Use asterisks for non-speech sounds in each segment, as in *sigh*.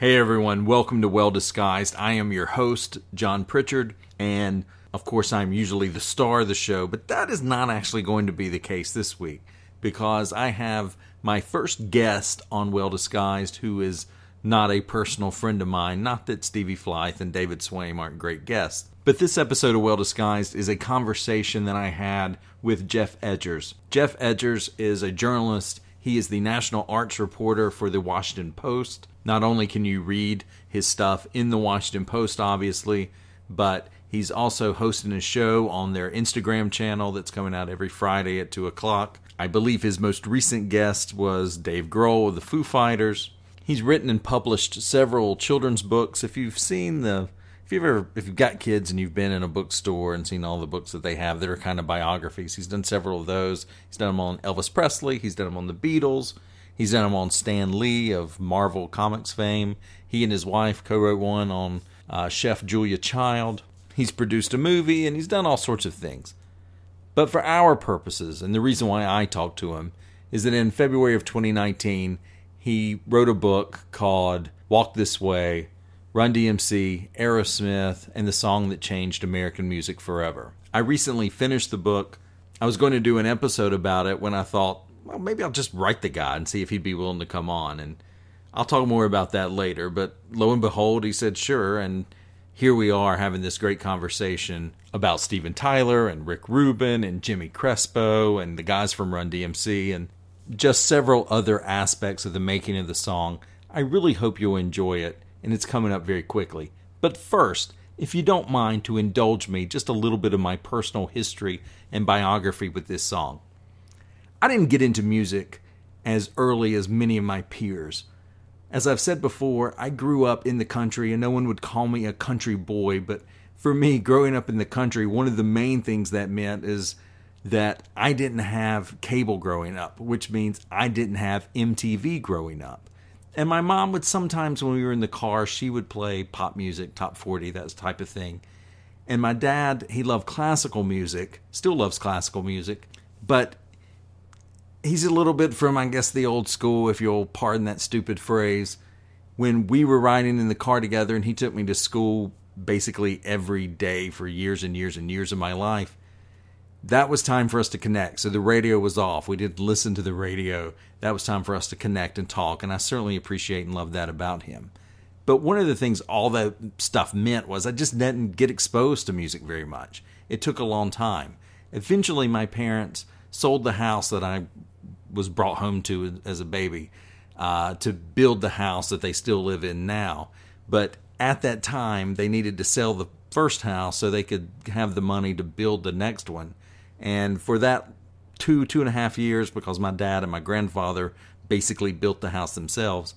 Hey everyone, welcome to Well Disguised. I am your host, John Pritchard, and of course, I'm usually the star of the show, but that is not actually going to be the case this week because I have my first guest on Well Disguised who is not a personal friend of mine. Not that Stevie Flythe and David Swaim aren't great guests, but this episode of Well Disguised is a conversation that I had with Geoff Edgers. Geoff Edgers is a journalist. He is the national arts reporter for the Washington Post. Not only can you read his stuff in the Washington Post, obviously, but he's also hosting a show on their Instagram channel that's coming out every Friday at 2 o'clock. I believe his most recent guest was Dave Grohl of the Foo Fighters. He's written and published several children's books. If you've seen the if you've ever if you've got kids and you've been in a bookstore and seen all the books that they have that are kind of biographies, he's done several of those. He's done them on Elvis Presley, he's done them on the Beatles, He's done them on Stan Lee of Marvel Comics fame. He and his wife co wrote one on uh, Chef Julia Child. He's produced a movie and he's done all sorts of things. But for our purposes, and the reason why I talked to him, is that in February of 2019, he wrote a book called Walk This Way Run DMC, Aerosmith, and the song that changed American music forever. I recently finished the book. I was going to do an episode about it when I thought, well, maybe I'll just write the guy and see if he'd be willing to come on. And I'll talk more about that later. But lo and behold, he said sure. And here we are having this great conversation about Steven Tyler and Rick Rubin and Jimmy Crespo and the guys from Run DMC and just several other aspects of the making of the song. I really hope you'll enjoy it, and it's coming up very quickly. But first, if you don't mind to indulge me just a little bit of my personal history and biography with this song. I didn't get into music as early as many of my peers. As I've said before, I grew up in the country and no one would call me a country boy, but for me, growing up in the country, one of the main things that meant is that I didn't have cable growing up, which means I didn't have MTV growing up. And my mom would sometimes, when we were in the car, she would play pop music, top 40, that type of thing. And my dad, he loved classical music, still loves classical music, but he's a little bit from, I guess, the old school, if you'll pardon that stupid phrase. When we were riding in the car together and he took me to school basically every day for years and years and years of my life, that was time for us to connect. So the radio was off. We didn't listen to the radio. That was time for us to connect and talk. And I certainly appreciate and love that about him. But one of the things all that stuff meant was I just didn't get exposed to music very much. It took a long time. Eventually, my parents sold the house that I was brought home to as a baby uh, to build the house that they still live in now. But at that time, they needed to sell the first house so they could have the money to build the next one. And for that two, two and a half years, because my dad and my grandfather basically built the house themselves,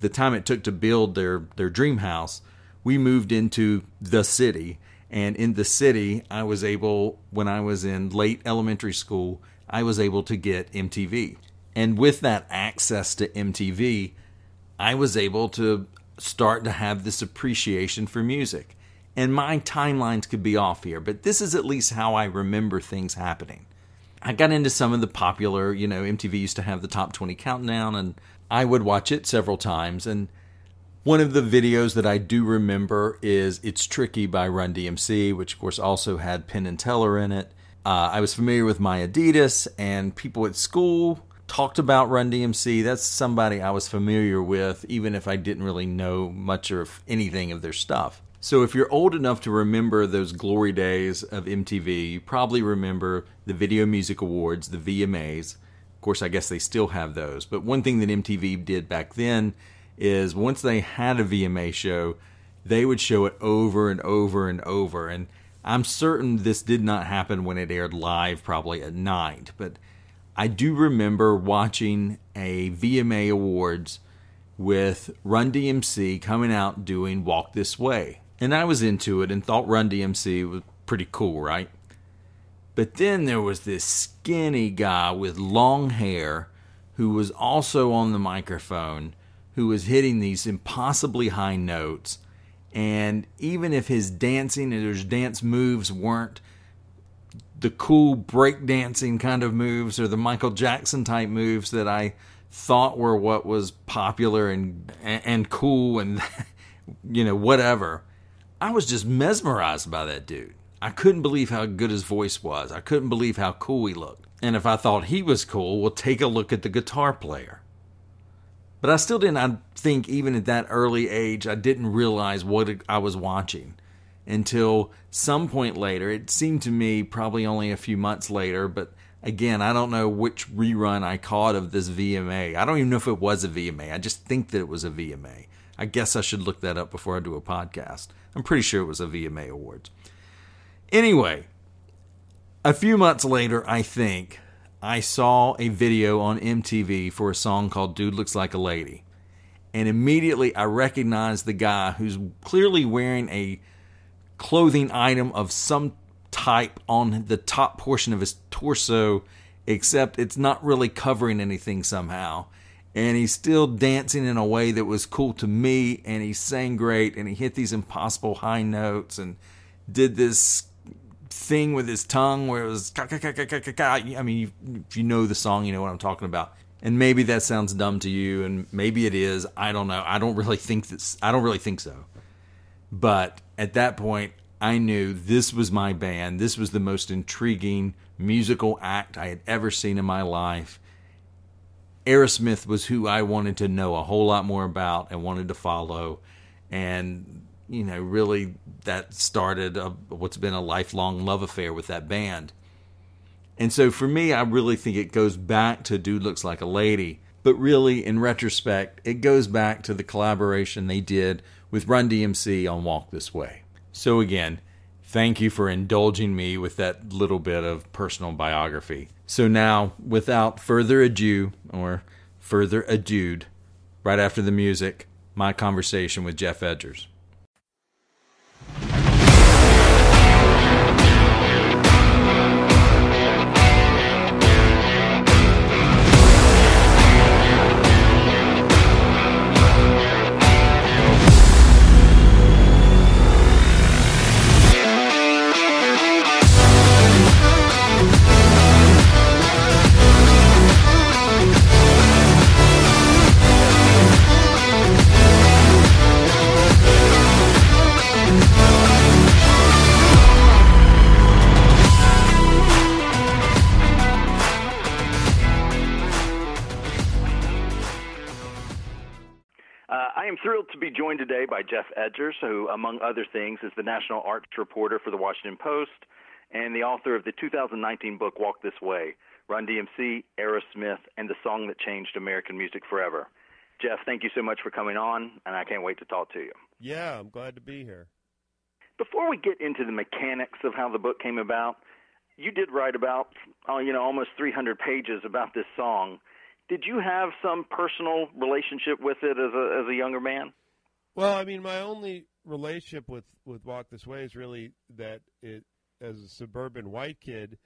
the time it took to build their, their dream house, we moved into the city. And in the city, I was able, when I was in late elementary school, I was able to get MTV. And with that access to MTV, I was able to start to have this appreciation for music. And my timelines could be off here, but this is at least how I remember things happening. I got into some of the popular, you know, MTV used to have the top 20 countdown, and I would watch it several times. And one of the videos that I do remember is It's Tricky by Run DMC, which of course also had Penn and Teller in it. Uh, I was familiar with my Adidas, and people at school talked about Run DMC. That's somebody I was familiar with, even if I didn't really know much of anything of their stuff. So, if you're old enough to remember those glory days of MTV, you probably remember the Video Music Awards, the VMAs. Of course, I guess they still have those. But one thing that MTV did back then is once they had a VMA show, they would show it over and over and over. And I'm certain this did not happen when it aired live, probably at night, but I do remember watching a VMA Awards with Run DMC coming out doing Walk This Way. And I was into it and thought Run DMC was pretty cool, right? But then there was this skinny guy with long hair who was also on the microphone who was hitting these impossibly high notes and even if his dancing and his dance moves weren't the cool breakdancing kind of moves or the Michael Jackson type moves that I thought were what was popular and and, cool and *laughs* you know whatever. I was just mesmerized by that dude. I couldn't believe how good his voice was. I couldn't believe how cool he looked. And if I thought he was cool, well, take a look at the guitar player. But I still didn't, I think, even at that early age, I didn't realize what I was watching until some point later. It seemed to me probably only a few months later, but again, I don't know which rerun I caught of this VMA. I don't even know if it was a VMA. I just think that it was a VMA. I guess I should look that up before I do a podcast. I'm pretty sure it was a VMA Awards. Anyway, a few months later, I think, I saw a video on MTV for a song called Dude Looks Like a Lady. And immediately I recognized the guy who's clearly wearing a clothing item of some type on the top portion of his torso, except it's not really covering anything somehow. And he's still dancing in a way that was cool to me, and he sang great, and he hit these impossible high notes and did this thing with his tongue where it was I mean, if you know the song, you know what I'm talking about. And maybe that sounds dumb to you, and maybe it is. I don't know. I don't really think this. I don't really think so. But at that point, I knew this was my band. This was the most intriguing musical act I had ever seen in my life. Aerosmith was who I wanted to know a whole lot more about and wanted to follow. And you know, really that started a, what's been a lifelong love affair with that band. And so for me, I really think it goes back to Dude Looks Like a Lady. But really, in retrospect, it goes back to the collaboration they did with Run DMC on Walk This Way. So again, thank you for indulging me with that little bit of personal biography. So now, without further ado, or further ado, right after the music, my conversation with Geoff Edgers. Joined today by Geoff Edgers, who, among other things, is the national arts reporter for the Washington Post and the author of the 2019 book Walk This Way Run DMC, Aerosmith, and the song that changed American music forever. Geoff, thank you so much for coming on, and I can't wait to talk to you. Yeah, I'm glad to be here. Before we get into the mechanics of how the book came about, you did write about, oh, you know, almost 300 pages about this song. Did you have some personal relationship with it as a as a younger man? Well, I mean, my only relationship with with Walk This Way is really that it, as a suburban white kid,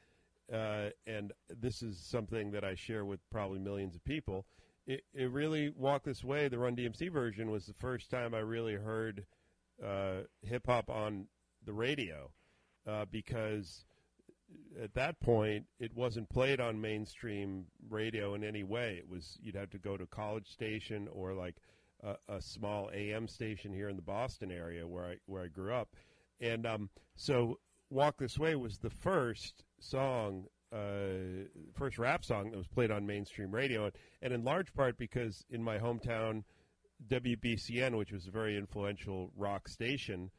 uh, and this is something that I share with probably millions of people. It, it really Walk This Way, the Run DMC version, was the first time I really heard uh, hip hop on the radio, uh, because at that point it wasn't played on mainstream radio in any way. It was you'd have to go to college station or like a, a, small AM station here in the Boston area where I where I grew up, and um, so "Walk This Way" was the first song, uh, first rap song that was played on mainstream radio, and, and in large part because in my hometown, WBCN, which was a very influential rock station,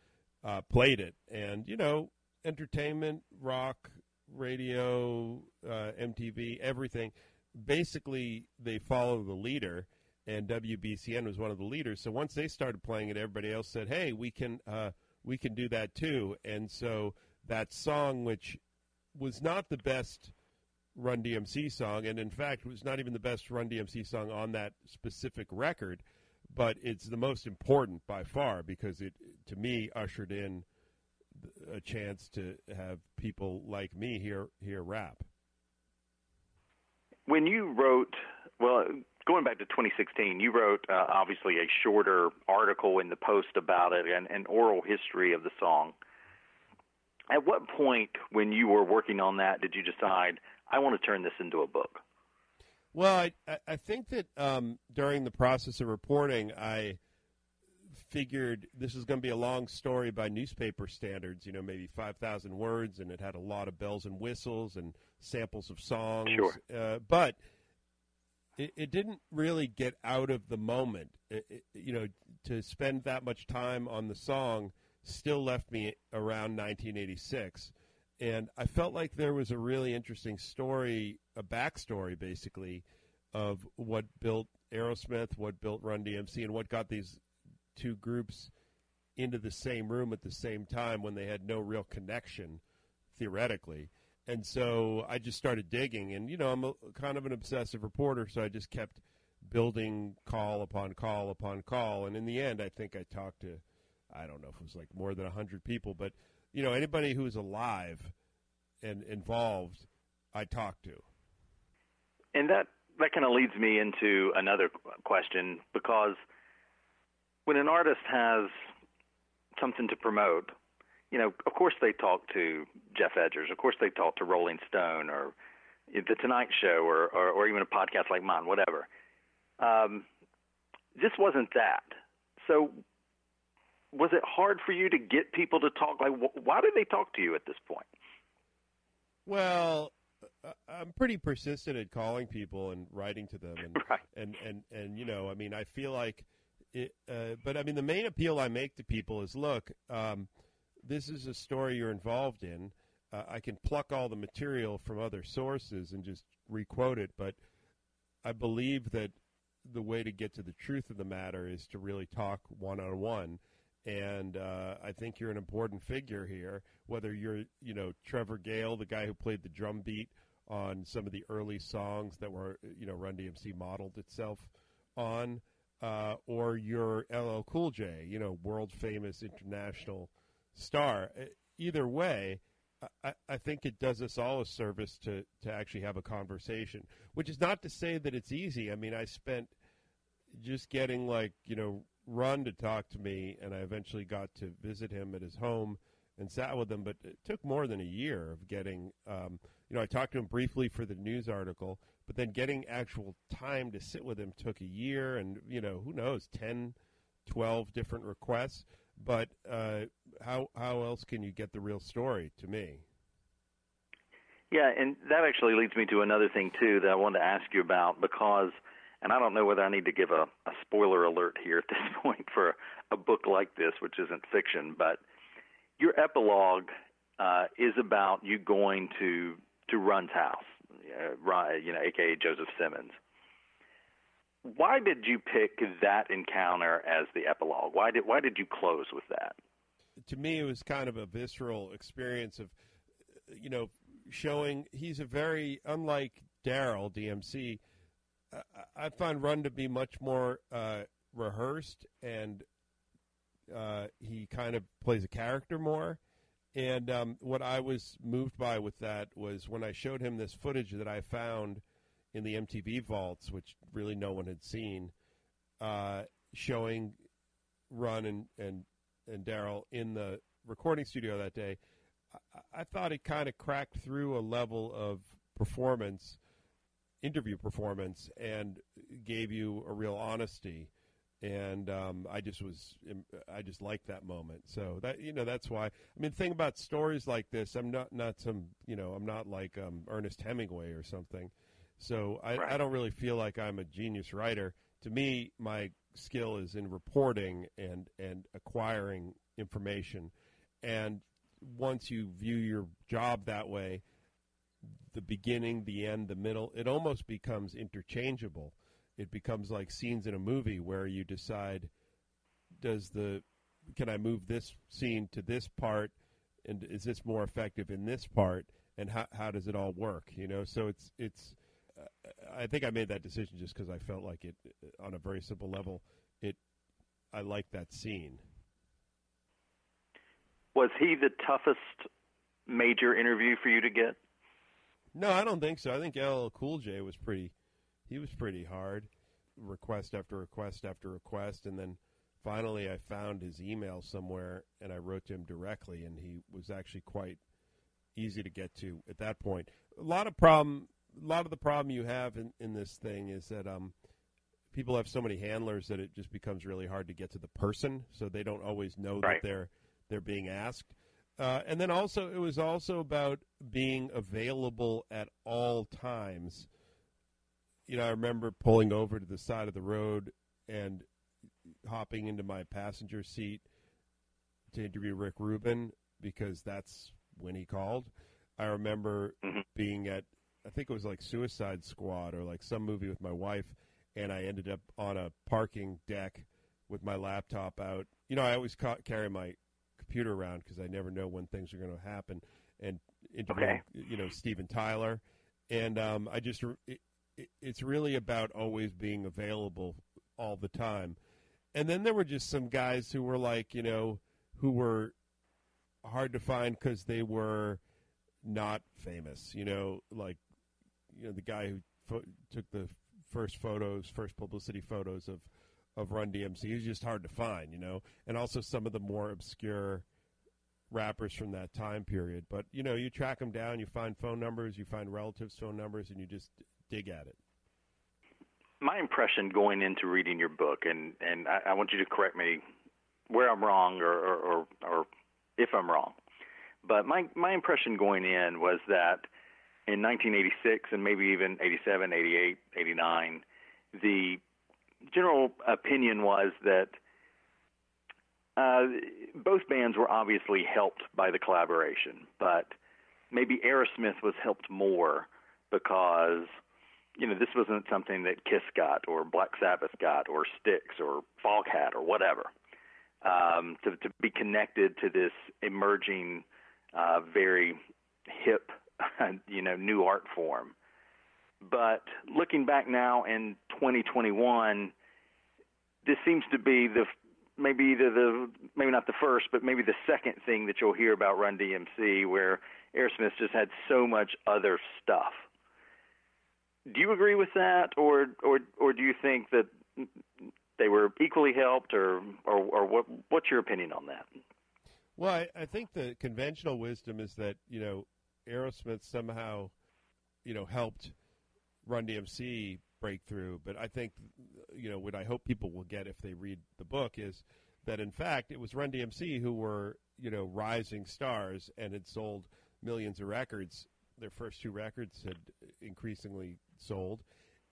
uh, played it, and you know, entertainment, rock, radio, uh, MTV, everything. Basically, they follow the leader and WBCN was one of the leaders. So once they started playing it, everybody else said, "Hey, we can uh, we can do that too." And so that song, which was not the best Run DMC song, and in fact was not even the best Run DMC song on that specific record, but it's the most important by far because it, to me, ushered in a chance to have people like me hear hear rap. When you wrote, well, going back to 2016, you wrote uh, obviously a shorter article in the Post about it and an oral history of the song. At what point, when you were working on that, did you decide I want to turn this into a book? Well, I I think that um, during the process of reporting, I figured this was going to be a long story by newspaper standards. You know, maybe five thousand words, and it had a lot of bells and whistles and samples of songs. Sure. Uh, but it, it, didn't really get out of the moment. It, it, you know, to spend that much time on the song still left me around 1986. And I felt like there was a really interesting story, a backstory basically, of what built Aerosmith, what built Run DMC, and what got these two groups into the same room at the same time when they had no real connection, theoretically. And so I just started digging, and you know I'm a, kind of an obsessive reporter, so I just kept building call upon call upon call, and in the end, I think I talked to I don't know if it was like more than hundred people, but you know anybody who was alive and involved, I talked to. And that that kind of leads me into another question because when an artist has something to promote, you know, of course they talk to Geoff Edgers, of course they talk to Rolling Stone or the Tonight Show or or, or even a podcast like mine, whatever. Um, this wasn't that. So, was it hard for you to get people to talk? Like, wh- why did they talk to you at this point? Well, I'm pretty persistent at calling people and writing to them, and *laughs* right. and, and and you know, I mean, I feel like it. Uh, but I mean, the main appeal I make to people is, look, um, this is a story you're involved in. Uh, I can pluck all the material from other sources and just requote it, but I believe that the way to get to the truth of the matter is to really talk one on one. And uh, I think you're an important figure here, whether you're, you know, Trevor Gale, the guy who played the drum beat on some of the early songs that were, you know, Run DMC modeled itself on, uh, or you're LL Cool J, you know, world famous international star. Uh, either way, I, I, think it does us all a service to, to actually have a conversation, which is not to say that it's easy. I mean, I spent just getting like, you know, Run to talk to me, and I eventually got to visit him at his home and sat with him, but it took more than a year of getting, um, you know, I talked to him briefly for the news article, but then getting actual time to sit with him took a year and, you know, who knows, 10, 12 different requests. But uh, how how else can you get the real story to me? Yeah, and that actually leads me to another thing too that I wanted to ask you about because, and I don't know whether I need to give a, a spoiler alert here at *laughs* this point for a book like this, which isn't fiction, but your epilogue uh, is about you going to to Run's house, uh, you know, aka Joseph Simmons. Why did you pick that encounter as the epilogue? Why did why did you close with that? To me, it was kind of a visceral experience of, you know, showing he's a very unlike Daryl DMC. I, find Run to be much more uh, rehearsed, and uh, he kind of plays a character more. And um, what I was moved by with that was when I showed him this footage that I found in the MTV vaults, which really no one had seen, uh, showing Run and and and Daryl in the recording studio that day. I, I thought it kind of cracked through a level of performance, interview performance, and gave you a real honesty. And um, I just was, I just liked that moment. So that you know, that's why. I mean, thing about stories like this, I'm not not some, you know, I'm not like um, Ernest Hemingway or something. So I, right. I don't really feel like I'm a genius writer. To me, my skill is in reporting and and acquiring information. And once you view your job that way, the beginning, the end, the middle, it almost becomes interchangeable. It becomes like scenes in a movie where you decide does the can I move this scene to this part and is this more effective in this part and how how does it all work, you know? So it's it's I think I made that decision just because I felt like it, on a very simple level, it. I like that scene. Was he the toughest major interview for you to get? No, I don't think so. I think LL Cool J was pretty. He was pretty hard. Request after request after request, and then finally I found his email somewhere, and I wrote to him directly, and he was actually quite easy to get to at that point. A lot of problem a lot of the problem you have in, in this thing is that um, people have so many handlers that it just becomes really hard to get to the person, so they don't always know right. that they're they're being asked. Uh, and then also, it was also about being available at all times. You know, I remember pulling over to the side of the road and hopping into my passenger seat to interview Rick Rubin because that's when he called. I remember mm-hmm. being at, I think it was like Suicide Squad or like some movie with my wife, and I ended up on a parking deck with my laptop out. You know, I always ca- carry my computer around because I never know when things are going to happen. And interviewing, okay. you know, Steven Tyler, and um, I just it, it's really about always being available all the time. And then there were just some guys who were like, you know, who were hard to find because they were not famous. You know, like you know the guy who fo- took the first photos, first publicity photos of of Run DMC. He's just hard to find, you know, and also some of the more obscure rappers from that time period. But you know, you track them down, you find phone numbers, you find relatives' phone numbers, and you just dig at it. My impression going into reading your book, and and I, I want you to correct me where I'm wrong or, or, or, or if I'm wrong. But my my impression going in was that in 1986 and maybe even 87, 88, 89, the general opinion was that uh, both bands were obviously helped by the collaboration, but maybe Aerosmith was helped more because you know this wasn't something that Kiss got or Black Sabbath got or Styx or Foghat or whatever. Um, to to be connected to this emerging, uh, very hip, *laughs* you know, new art form. But looking back now in 2021, this seems to be the maybe the, the maybe not the first, but maybe the second thing that you'll hear about Run DMC, where Aerosmith just had so much other stuff. Do you agree with that, or or or do you think that they were equally helped, or or, or what? What's your opinion on that? Well, I, I think the conventional wisdom is that you know Aerosmith somehow, you know, helped Run DMC breakthrough. But I think, you know, what I hope people will get if they read the book is that in fact it was Run DMC who were, you know, rising stars and had sold millions of records. Their first two records had increasingly sold.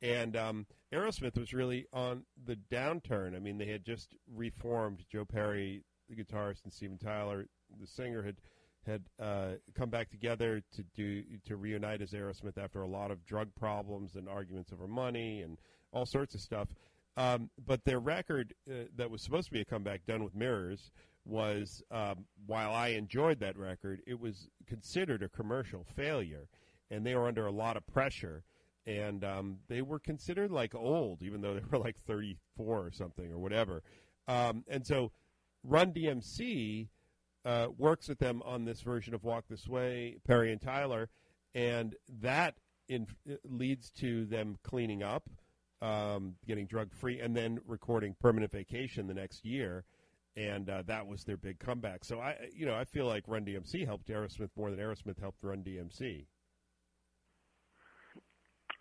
And um, Aerosmith was really on the downturn. I mean, they had just reformed. Joe Perry, the guitarist, and Steven Tyler, the singer, had had uh, come back together to do to reunite as Aerosmith after a lot of drug problems and arguments over money and all sorts of stuff. Um, but their record uh, that was supposed to be a comeback, done with mirrors, was um, while I enjoyed that record, it was considered a commercial failure, and they were under a lot of pressure. And um, they were considered like old, even though they were like 34 or something or whatever. Um, and so, Run DMC uh, works with them on this version of Walk This Way, Perry and Tyler, and that in, leads to them cleaning up, um, getting drug free, and then recording Permanent Vacation the next year. And uh, that was their big comeback. So I, you know, I feel like Run DMC helped Aerosmith more than Aerosmith helped Run DMC.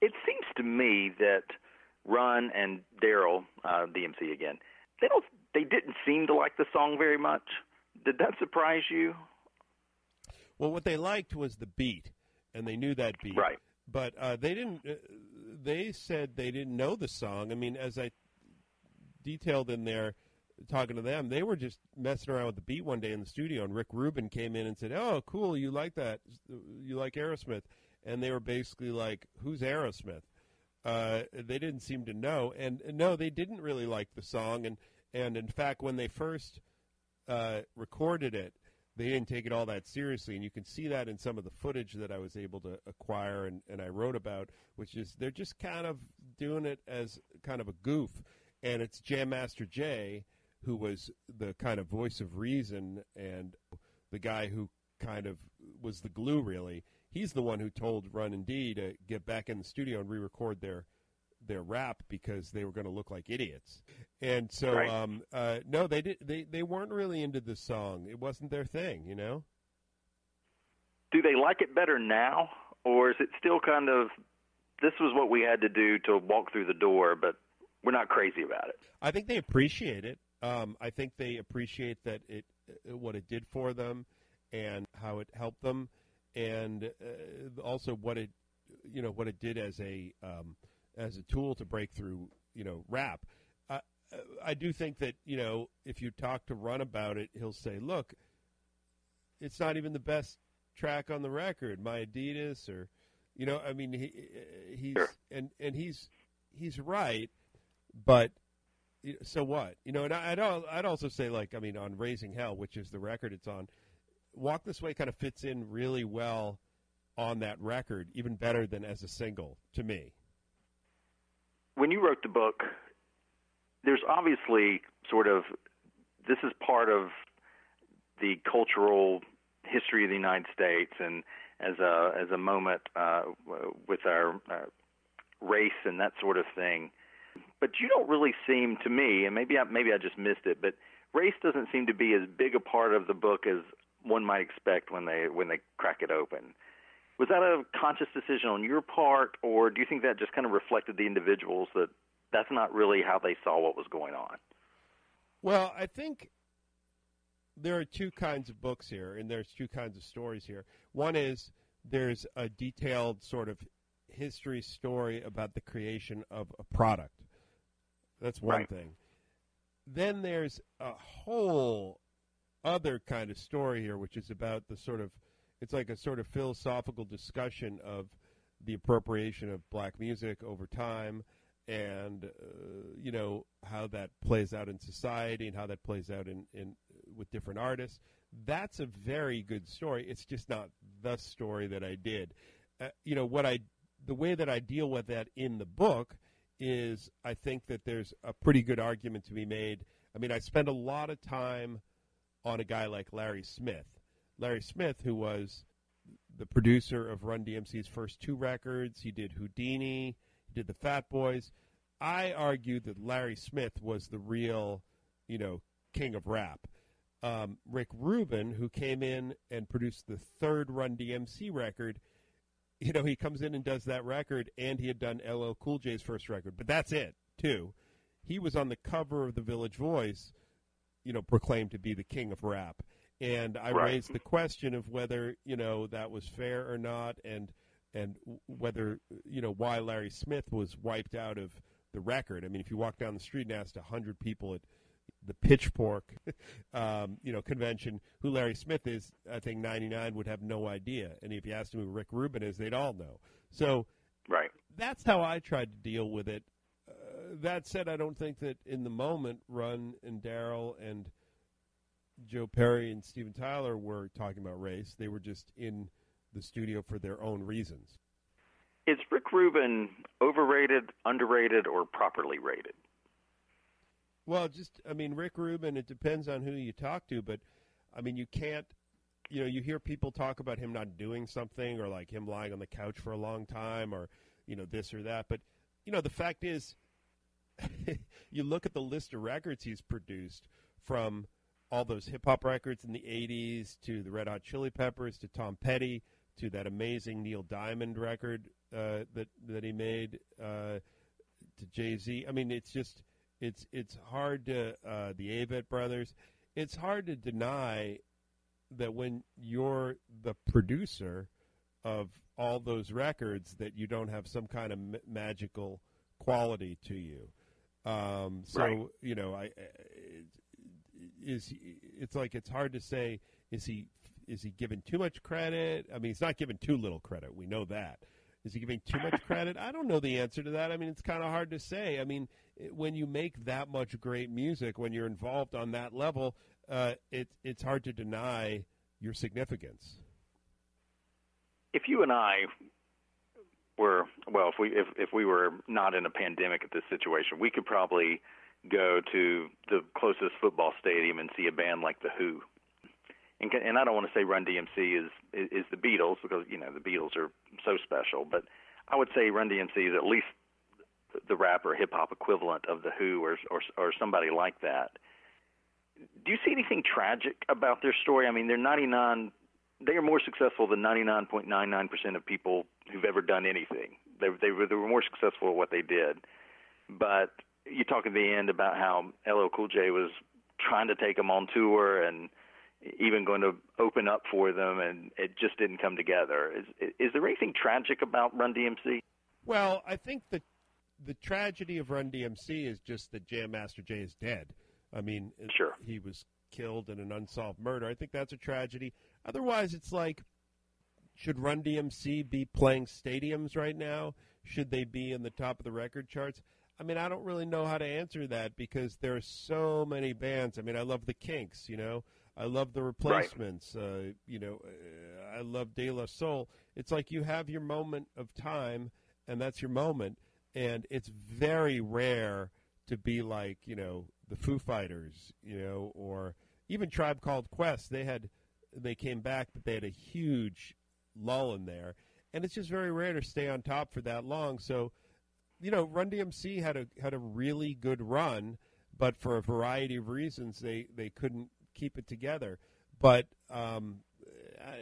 It seems to me that Run and Daryl, uh, DMC again, they don't, they didn't seem to like the song very much did that surprise you? Well, what they liked was the beat, and they knew that beat. Right. But uh, they didn't. Uh, they said they didn't know the song. I mean, as I detailed in there, talking to them, they were just messing around with the beat one day in the studio, and Rick Rubin came in and said, "Oh, cool, you like that? You like Aerosmith?" And they were basically like, "Who's Aerosmith?" Uh, they didn't seem to know, and, and no, they didn't really like the song, and and in fact, when they first uh, recorded it, they didn't take it all that seriously, and you can see that in some of the footage that I was able to acquire and, and I wrote about, which is they're just kind of doing it as kind of a goof, and it's Jam Master Jay who was the kind of voice of reason and the guy who kind of was the glue really. He's the one who told Run and D to get back in the studio and re-record their their rap because they were going to look like idiots. And so, right. um, uh, no, they did. They they weren't really into the song. It wasn't their thing, you know. Do they like it better now, or is it still kind of this was what we had to do to walk through the door, but we're not crazy about it. I think they appreciate it. Um, I think they appreciate that it uh, what it did for them and how it helped them, and uh, also what it you know what it did as a um, as a tool to break through you know rap. Uh, I do think that you know if you talk to Run about it, he'll say, "Look, it's not even the best track on the record, my Adidas or." You know, I mean, he he's sure. and and he's he's right, but so what? You know, and I'd I'd also say like I mean on Raising Hell, which is the record it's on, Walk This Way kind of fits in really well on that record, even better than as a single to me. When you wrote the book, there's obviously sort of this is part of the cultural history of the United States and as a as a moment uh, with our uh, race and that sort of thing. But you don't really seem to me, and maybe I, maybe I just missed it, but race doesn't seem to be as big a part of the book as one might expect when they when they crack it open. Was that a conscious decision on your part, or do you think that just kind of reflected the individuals that that's not really how they saw what was going on? Well, I think there are two kinds of books here, and there's two kinds of stories here. One is there's a detailed sort of history story about the creation of a product. That's one right. thing. Then there's a whole other kind of story here, which is about the sort of it's like a sort of philosophical discussion of the appropriation of black music over time and uh, you know how that plays out in society and how that plays out in, in with different artists. That's a very good story. It's just not the story that i did. Uh, you know what i the way that i deal with that in the book is i think that there's a pretty good argument to be made. I mean i spend a lot of time on a guy like larry smith larry smith who was the producer of run dmc's first two records he did houdini he did the Fat Boys. I argued that Larry Smith was the real, you know, king of rap. Um, Rick Rubin, who came in and produced the third Run DMC record, you know, he comes in and does that record, and he had done LL Cool J's first record, but that's it, too. He was on the cover of the Village Voice, you know, proclaimed to be the king of rap. And I right. raised the question of whether, you know, that was fair or not, and and whether you know why Larry Smith was wiped out of the record. I mean, if you walk down the street and asked hundred people at the Pitchfork, *laughs* um, you know, convention who Larry Smith is, I think ninety nine would have no idea. And if you asked them who Rick Rubin is, they'd all know. So, right, that's how I tried to deal with it. Uh, that said, I don't think that in the moment, Run and Daryl and Joe Perry and Steven Tyler were talking about race. They were just in the studio for their own reasons. Is Rick Rubin overrated, underrated, or properly rated? Well, just I mean, Rick Rubin. It depends on who you talk to, but I mean, you can't. You know, you hear people talk about him not doing something, or like him lying on the couch for a long time, or you know this or that. But you know, the fact is, *laughs* you look at the list of records he's produced from all those hip hop records in the '80s to the Red Hot Chili Peppers to Tom Petty to that amazing Neil Diamond record uh, that that he made uh, to Jay Z. I mean, it's just it's it's hard to uh, the Avett brothers. It's hard to deny that when you're the producer of all those records, that you don't have some kind of m- magical quality to you. Um, so right. you know, I, is it's like it's hard to say is he is he given too much credit? I mean, he's not given too little credit. We know that. Is he giving too much *laughs* credit? I don't know the answer to that. I mean, it's kind of hard to say. I mean, when you make that much great music, when you're involved on that level, uh, it, it's hard to deny your significance. If you and I were well, if we if if we were not in a pandemic at this situation, we could probably go to the closest football stadium and see a band like the Who and, and I don't want to say Run DMC is, is is the Beatles because you know the Beatles are so special, but I would say Run DMC is at least the rap or hip hop equivalent of the Who or, or or somebody like that. Do you see anything tragic about their story? I mean, they're 99. They are more successful than 99.99% of people who've ever done anything. They they were they were more successful at what they did. But you talk at the end about how LL Cool J was trying to take them on tour and even going to open up for them, and it just didn't come together. Is is there anything tragic about Run DMC? Well, I think the the tragedy of Run DMC is just that Jam Master Jay is dead. I mean, sure. he was killed in an unsolved murder. I think that's a tragedy. Otherwise, it's like, should Run DMC be playing stadiums right now? Should they be in the top of the record charts? I mean, I don't really know how to answer that because there are so many bands. I mean, I love the Kinks, you know. I love the replacements. Right. Uh, you know, uh, I love De La Soul. It's like you have your moment of time, and that's your moment. And it's very rare to be like, you know, the Foo Fighters, you know, or even Tribe Called Quest. They had, they came back, but they had a huge lull in there, and it's just very rare to stay on top for that long. So, you know, Run DMC had a had a really good run, but for a variety of reasons, they they couldn't keep it together. But um,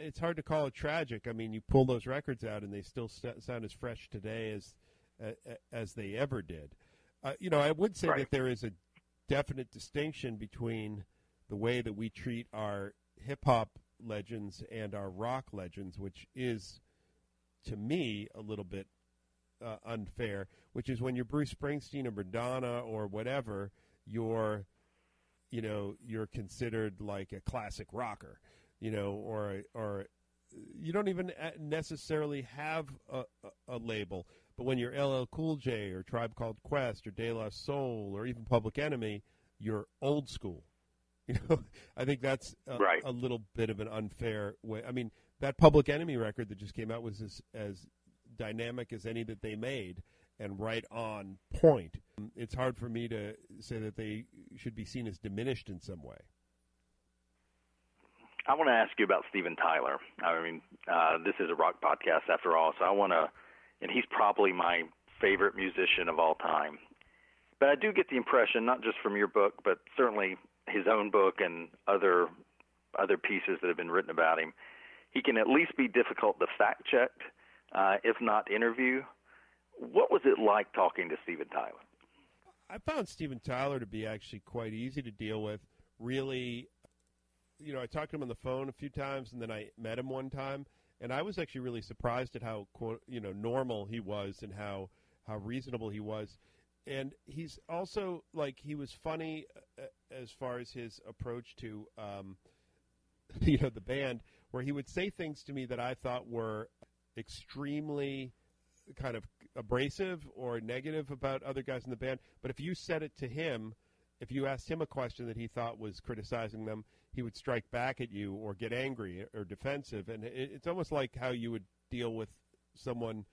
it's hard to call it tragic. I mean, you pull those records out, and they still st- sound as fresh today as uh, as they ever did. Uh, you know, I would say right. that there is a definite distinction between the way that we treat our hip hop legends and our rock legends, which is, to me, a little bit uh, unfair. Which is when you're Bruce Springsteen or Madonna or whatever, you're you know you're considered like a classic rocker, you know, or or you don't even necessarily have a, a, a, label. But when you're LL Cool J or Tribe Called Quest or De La Soul or even Public Enemy, you're old school. *laughs* You know, I think that's a, right. a little bit of an unfair way. I mean, that Public Enemy record that just came out was as, as dynamic as any that they made and right on point. It's hard for me to say that they should be seen as diminished in some way. I want to ask you about Steven Tyler. I mean, uh, this is a rock podcast after all, so I want to, and he's probably my favorite musician of all time. But I do get the impression, not just from your book, but certainly his own book and other other pieces that have been written about him, he can at least be difficult to fact check, uh, if not interview. What was it like talking to Steven Tyler? I found Steven Tyler to be actually quite easy to deal with. Really, you know, I talked to him on the phone a few times, and then I met him one time, and I was actually really surprised at how you know normal he was and how how reasonable he was. And he's also like he was funny uh, as far as his approach to um, *laughs* you know the band, where he would say things to me that I thought were extremely kind of abrasive or negative about other guys in the band. But if you said it to him, if you asked him a question that he thought was criticizing them, he would strike back at you or get angry or defensive. And it's almost like how you would deal with someone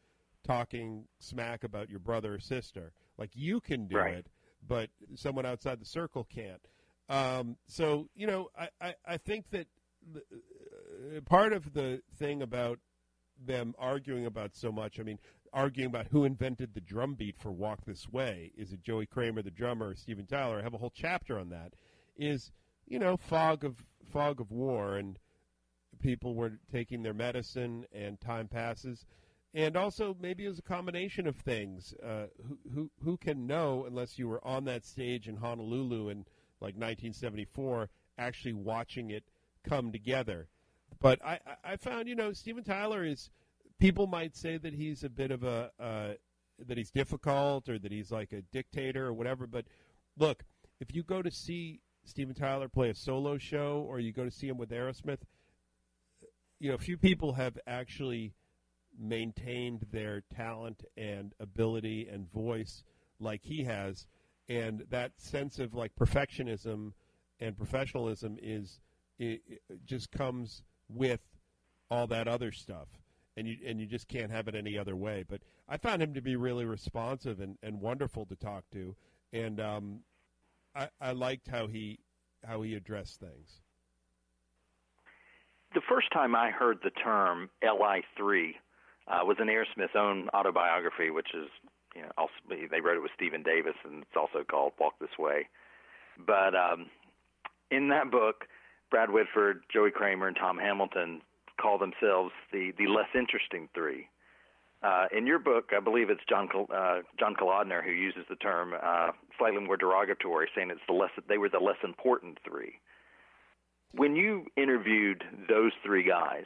talking smack about your brother or sister. Like you can do right. it, but someone outside the circle can't. Um, so you know, I, I, I think that the, uh, part of the thing about them arguing about so much. I mean, arguing about who invented the drum beat for Walk This Way. Is it Joey Kramer, the drummer, or Steven Tyler? I have a whole chapter on that. Is, you know, fog of fog of war and people were taking their medicine and time passes. And also maybe it was a combination of things. Uh, who, who who can know unless you were on that stage in Honolulu in like 1974, actually watching it come together. But I, I found, you know, Steven Tyler is. People might say that he's a bit of a uh, that he's difficult or that he's like a dictator or whatever. But look, if you go to see Steven Tyler play a solo show or you go to see him with Aerosmith, you know, few people have actually maintained their talent and ability and voice like he has, and that sense of like perfectionism and professionalism is it, it just comes with all that other stuff. And you and you just can't have it any other way. But i found him to be really responsive and, and wonderful to talk to. And um, I, I liked how he how he addressed things. The first time i heard the term li3 uh, was in aerosmith's own autobiography which is you know also they wrote it with stephen davis and it's also called walk this way. But um, in that book Brad Whitford, Joey Kramer, and Tom Hamilton call themselves the the less interesting three. Uh, in your book, I believe it's John uh, John Kalodner who uses the term uh, slightly more derogatory, saying it's the less they were the less important three. When you interviewed those three guys,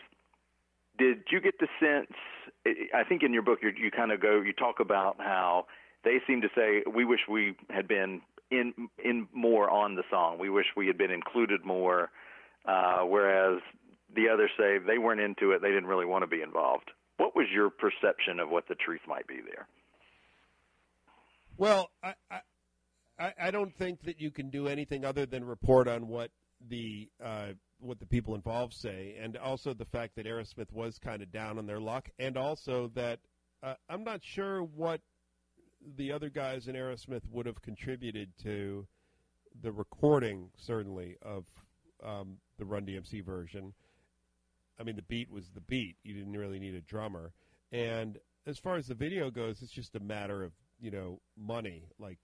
did you get the sense? I think in your book you, you kind of go, you talk about how they seem to say, "We wish we had been in in more on the song. We wish we had been included more." Uh, whereas the others say they weren't into it; they didn't really want to be involved. What was your perception of what the truth might be there? Well, I, I, I don't think that you can do anything other than report on what the uh, what the people involved say, and also the fact that Aerosmith was kind of down on their luck, and also that uh, I'm not sure what the other guys in Aerosmith would have contributed to the recording, certainly of um, the Run DMC version. I mean, the beat was the beat. You didn't really need a drummer. And as far as the video goes, it's just a matter of you know money. Like,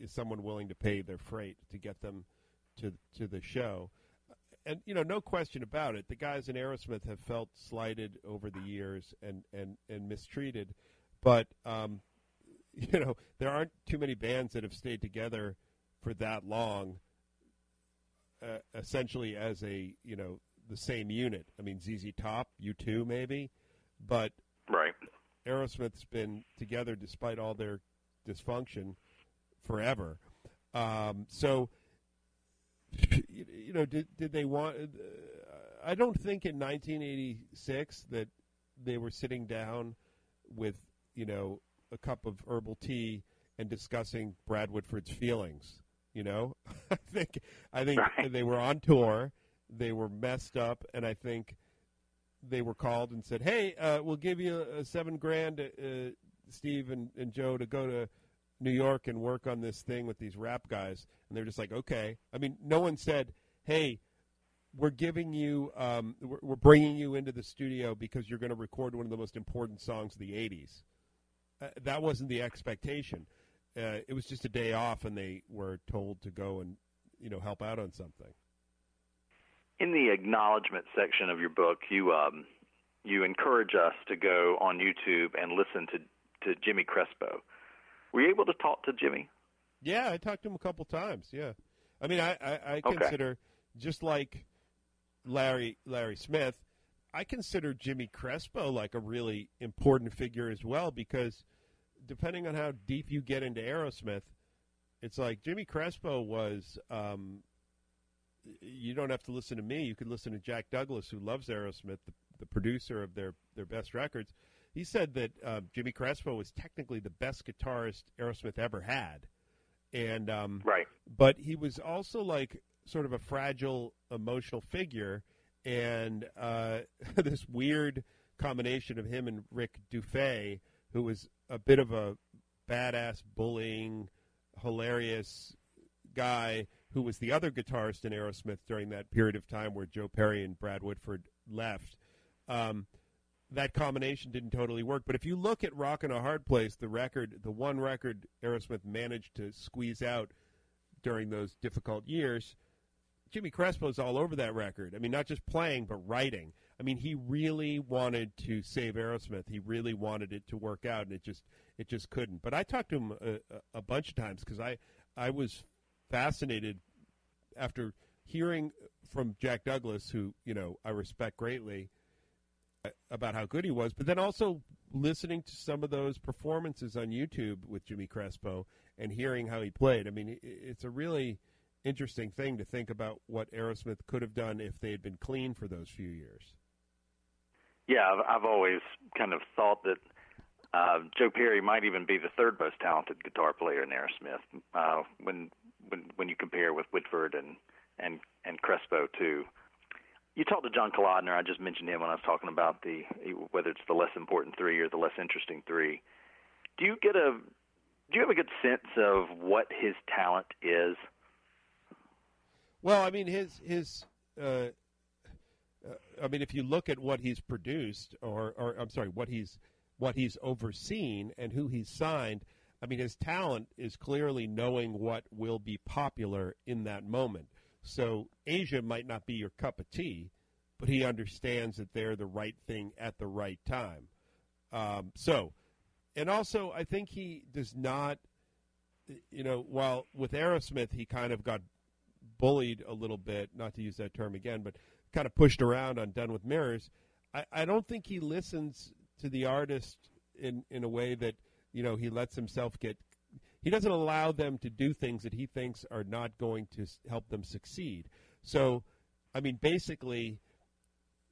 is someone willing to pay their freight to get them to to the show? And you know, no question about it. The guys in Aerosmith have felt slighted over the years and and and mistreated, but um, *laughs* you know, there aren't too many bands that have stayed together for that long. Uh, essentially, as a you know the same unit. I mean, ZZ Top, U2 maybe, but right. Aerosmith's been together despite all their dysfunction forever. Um, so, *laughs* you know, did did they want? Uh, I don't think in 1986 that they were sitting down with you know a cup of herbal tea and discussing Brad Whitford's feelings. You know, *laughs* I think I think right. they were on tour, they were messed up, and I think they were called and said, "Hey, uh, we'll give you a, a seven grand, uh, Steve and, and Joe, to go to New York and work on this thing with these rap guys." And they're just like, "Okay." I mean, no one said, "Hey." We're giving you, um, we're, we're bringing you into the studio because you're going to record one of the most important songs of the '80s. Uh, that wasn't the expectation. Uh, it was just a day off, and they were told to go and you know help out on something in the acknowledgement section of your book, you um, you encourage us to go on YouTube and listen to to Jimmy Crespo. Were you able to talk to Jimmy? Yeah, I talked to him a couple times. Yeah, I mean, I I, I okay. consider just like Larry Larry Smith, I consider Jimmy Crespo like a really important figure as well because depending on how deep you get into Aerosmith, it's like Jimmy Crespo was um, you don't have to listen to me. You could listen to Jack Douglas, who loves Aerosmith, the, the producer of their their best records. He said that uh, Jimmy Crespo was technically the best guitarist Aerosmith ever had, and um, right. But he was also like sort of a fragile emotional figure, and uh, *laughs* this weird combination of him and Rick Dufay, who was a bit of a badass, bullying, hilarious guy who was the other guitarist in Aerosmith during that period of time where Joe Perry and Brad Whitford left. Um, that combination didn't totally work. But if you look at "Rock in a Hard Place," the record, the one record Aerosmith managed to squeeze out during those difficult years, Jimmy Crespo's all over that record. I mean, not just playing, but writing. I mean, he really wanted to save Aerosmith. He really wanted it to work out, and it just it just couldn't. But I talked to him a, a bunch of times because I I was fascinated after hearing from Jack Douglas, who you know I respect greatly, uh, about how good he was, but then also listening to some of those performances on YouTube with Jimmy Crespo and hearing how he played. I mean, it's a really interesting thing to think about what Aerosmith could have done if they had been clean for those few years. Yeah, I've, I've always kind of thought that uh, Joe Perry might even be the third most talented guitar player in Aerosmith. Uh, when when when you compare with Whitford and and and Crespo too. You talked to John Kalodner. I just mentioned him when I was talking about the whether it's the less important three or the less interesting three. Do you get a do you have a good sense of what his talent is? Well, I mean his his. Uh, uh, I mean, if you look at what he's produced, or, or I'm sorry, what he's what he's overseen and who he's signed, I mean, his talent is clearly knowing what will be popular in that moment. So Asia might not be your cup of tea, but he understands that they're the right thing at the right time. Um, so, and also, I think he does not, you know, while with Aerosmith, he kind of got bullied a little bit, not to use that term again, but kind of pushed around on Done with Mirrors. I, I don't think he listens to the artist in, in a way that, you know, he lets himself get he doesn't allow them to do things that he thinks are not going to help them succeed. So, I mean, basically,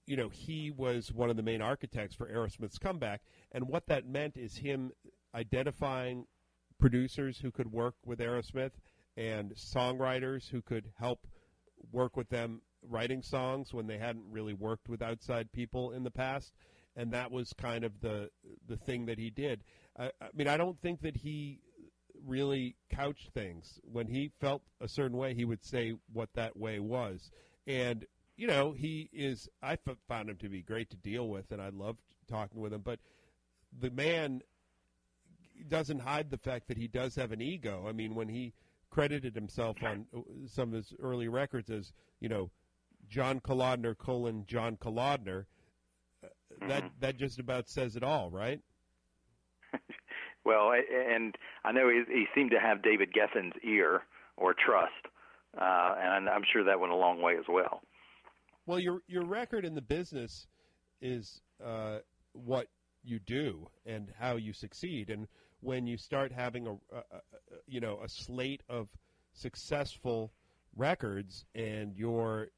you know, he was one of the main architects for Aerosmith's comeback, and what that meant is him identifying producers who could work with Aerosmith and songwriters who could help work with them writing songs when they hadn't really worked with outside people in the past and that was kind of the the thing that he did I, I mean I don't think that he really couched things. When he felt a certain way, he would say what that way was. And, you know, he is, I found him to be great to deal with, and I loved talking with him. But the man doesn't hide the fact that he does have an ego. I mean, when he credited himself on uh, some of his early records as, you know, John Kalodner colon John Kalodner, uh, that mm-hmm. that just about says it all, right? *laughs* Well, and I know he, he seemed to have David Geffen's ear or trust, uh, and I'm sure that went a long way as well. Well, your your record in the business is uh, what you do and how you succeed, and when you start having a, a, a you know a slate of successful records and you're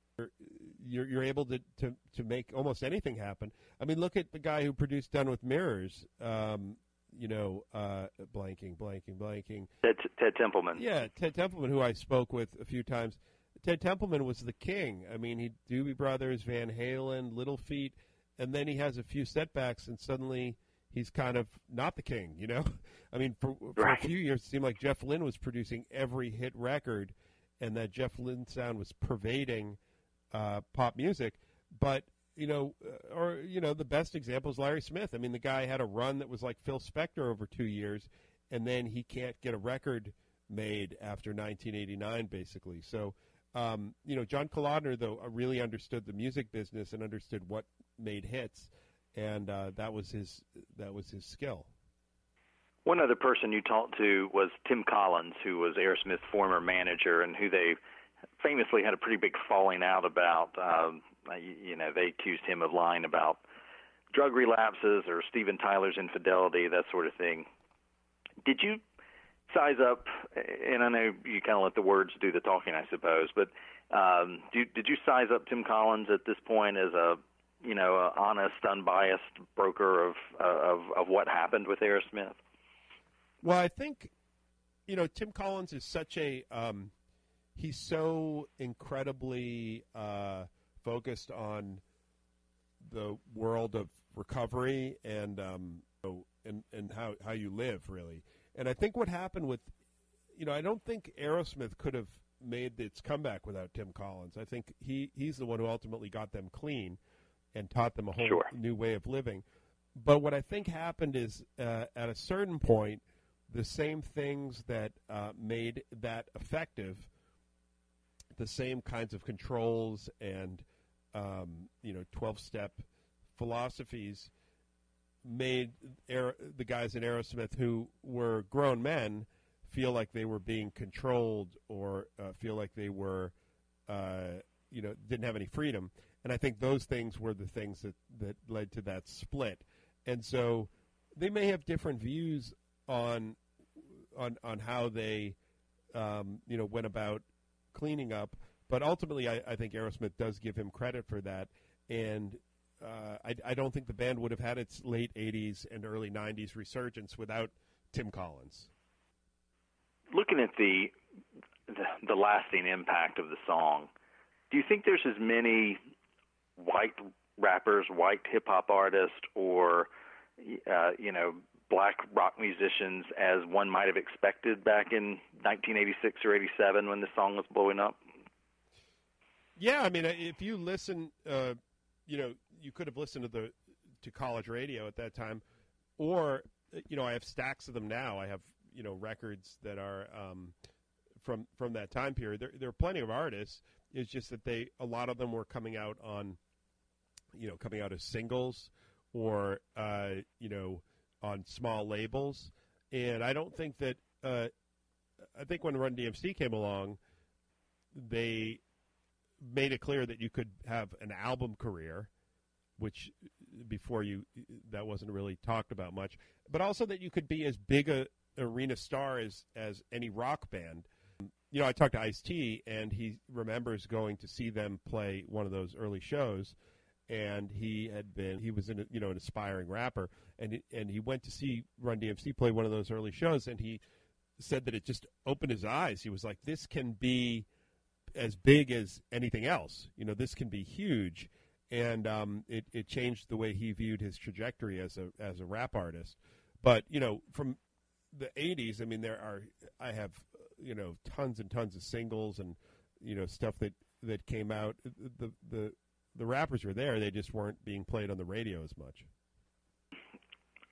you're, you're able to, to, to make almost anything happen. I mean, look at the guy who produced Done with Mirrors. Um, you know, uh, blanking, blanking, blanking. Ted, Ted Templeman. Yeah, Ted Templeman, who I spoke with a few times. Ted Templeman was the king. I mean, he Doobie Brothers, Van Halen, Little Feat, and then he has a few setbacks, and suddenly he's kind of not the king. You know, *laughs* I mean, for, for right. a few years, it seemed like Jeff Lynne was producing every hit record, and that Jeff Lynne sound was pervading uh, pop music. But you know, uh, or you know, the best example is Larry Smith. I mean, the guy had a run that was like Phil Spector over two years, and then he can't get a record made after 1989, basically. So, um, you know, John Kalodner though uh, really understood the music business and understood what made hits, and uh, that was his that was his skill. One other person you talked to was Tim Collins, who was Aerosmith's former manager, and who they famously had a pretty big falling out about. Um, you know, they accused him of lying about drug relapses or Steven Tyler's infidelity, that sort of thing. Did you size up? And I know you kind of let the words do the talking, I suppose, but um, do, did you size up Tim Collins at this point as a you know, a honest, unbiased broker of uh, of of what happened with Aerosmith? Well, I think you know Tim Collins is such a um, he's so incredibly uh, focused on the world of recovery and um, and and how how you live really. And I think what happened with, you know, I don't think Aerosmith could have made its comeback without Tim Collins. I think he he's the one who ultimately got them clean and taught them a whole sure. new way of living. But what I think happened is uh, at a certain point, the same things that uh, made that effective, the same kinds of controls and um, you know, 12 step philosophies made the guys in Aerosmith who were grown men feel like they were being controlled or uh, feel like they were, uh, you know, didn't have any freedom. And I think those things were the things that, that led to that split. And so they may have different views on on on how they, um, you know, went about cleaning up. But ultimately, I, I think Aerosmith does give him credit for that, and uh, I, I, don't think the band would have had its late '80s and early '90s resurgence without Tim Collins. Looking at the, the the lasting impact of the song, do you think there's as many white rappers, white hip hop artists, or uh, you know black rock musicians as one might have expected back in 1986 or 87 when the song was blowing up? Yeah, I mean, uh, if you listen, uh, you know, you could have listened to the to college radio at that time, or uh, you know, I have stacks of them now. I have you know records that are um, from from that time period. There, there are plenty of artists. It's just that they a lot of them were coming out on, you know, coming out as singles or uh, you know on small labels. And I don't think that uh, I think when Run DMC came along, they made it clear that you could have an album career, which before you that wasn't really talked about much, but also that you could be as big a arena star as as any rock band. You know, I talked to Ice T, and he remembers going to see them play one of those early shows, and he had been he was in a, you know an aspiring rapper, and and he went to see Run DMC play one of those early shows, and he said that it just opened his eyes. He was like, "This can be as big as anything else. You know, this can be huge." And um, it, it changed the way he viewed his trajectory as a as a rap artist. But you know, from the '80s, I mean, there are I have you know tons and tons of singles and you know stuff that that came out. The the the rappers were there; they just weren't being played on the radio as much.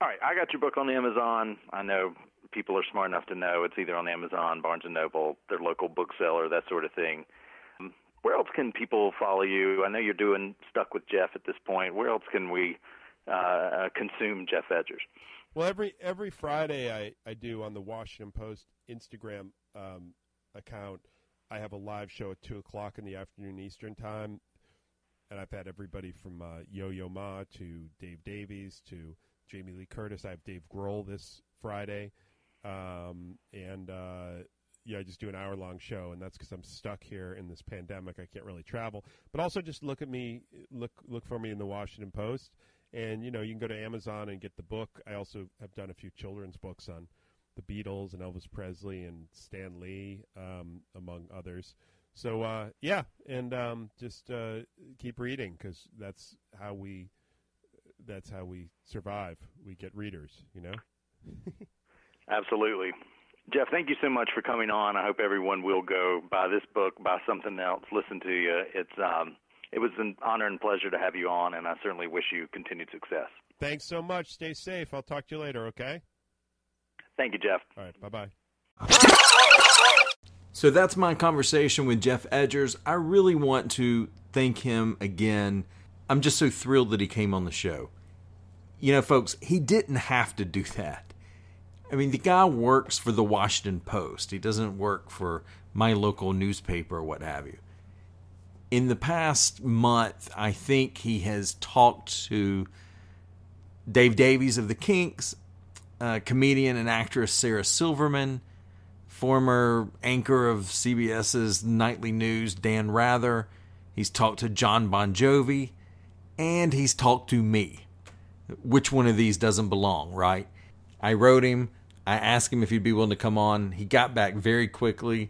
All right, I got your book on Amazon. I know people are smart enough to know it's either on Amazon, Barnes and Noble, their local bookseller, that sort of thing. Where else can people follow you? I know you're doing stuck with Geoff at this point. Where else can we uh, consume Geoff Edgers? Well, every every Friday I, I do on the Washington Post Instagram um, account. I have a live show at two o'clock in the afternoon Eastern time, and I've had everybody from uh, Yo Yo Ma to Dave Davies to Jamie Lee Curtis. I have Dave Grohl this Friday, um, and uh, yeah, I just do an hour long show, and that's because I'm stuck here in this pandemic. I can't really travel, but also just look at me, look look for me in the Washington Post, and you know you can go to Amazon and get the book. I also have done a few children's books on the Beatles and Elvis Presley and Stan Lee, um, among others. So uh, yeah, and um, just uh, keep reading because that's how we that's how we survive. We get readers, you know. *laughs* Absolutely. Geoff, thank you so much for coming on. I hope everyone will go buy this book, buy something else, listen to you. It's um, it was an honor and pleasure to have you on, and I certainly wish you continued success. Thanks so much. Stay safe. I'll talk to you later. Okay. Thank you, Geoff. All right. Bye bye. So that's my conversation with Geoff Edgers. I really want to thank him again. I'm just so thrilled that he came on the show. You know, folks, he didn't have to do that. I mean, the guy works for the Washington Post. He doesn't work for my local newspaper or what have you. In the past month, I think he has talked to Dave Davies of the Kinks, uh, comedian and actress Sarah Silverman, former anchor of CBS's nightly news Dan Rather. He's talked to John Bon Jovi, and he's talked to me. Which one of these doesn't belong, right? I wrote him I asked him if he'd be willing to come on. He got back very quickly,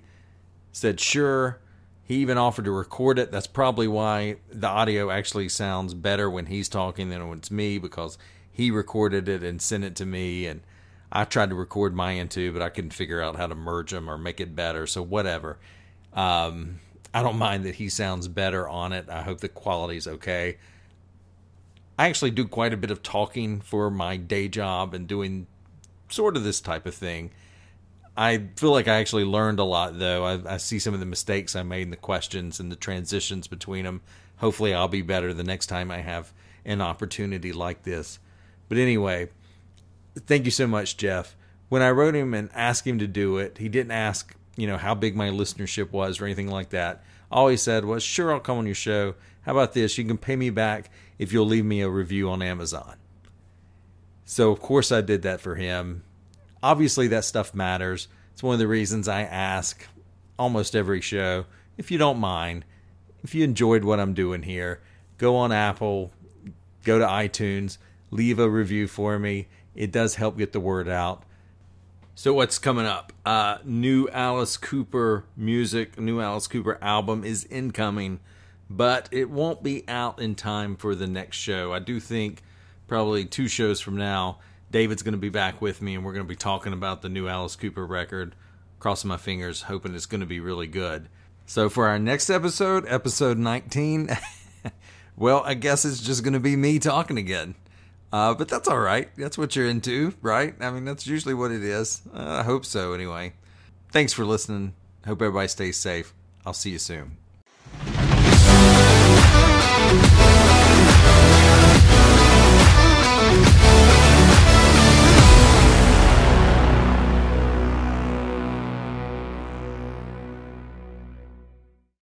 said sure. He even offered to record it. That's probably why the audio actually sounds better when he's talking than when it's me because he recorded it and sent it to me. And I tried to record mine too, but I couldn't figure out how to merge them or make it better. So, whatever. Um, I don't mind that he sounds better on it. I hope the quality's okay. I actually do quite a bit of talking for my day job and doing sort of this type of thing. I feel like I actually learned a lot, though. I, I, see some of the mistakes I made in the questions and the transitions between them. Hopefully, I'll be better the next time I have an opportunity like this. But anyway, thank you so much, Geoff. When I wrote him and asked him to do it, he didn't ask, you know, how big my listenership was or anything like that. All he said was, "Sure, I'll come on your show. How about this? You can pay me back if you'll leave me a review on Amazon." So, of course, I did that for him. Obviously, that stuff matters. It's one of the reasons I ask almost every show if you don't mind, if you enjoyed what I'm doing here, go on Apple, go to iTunes, leave a review for me. It does help get the word out. So what's coming up? Uh, new Alice Cooper music, new Alice Cooper album is incoming, but it won't be out in time for the next show. I do think probably two shows from now, David's going to be back with me and we're going to be talking about the new Alice Cooper record. Crossing my fingers, hoping it's going to be really good. So, for our next episode, episode 19, *laughs* well, I guess it's just going to be me talking again. Uh, but that's all right. That's what you're into, right? I mean, that's usually what it is. Uh, I hope so, anyway. Thanks for listening. Hope everybody stays safe. I'll see you soon.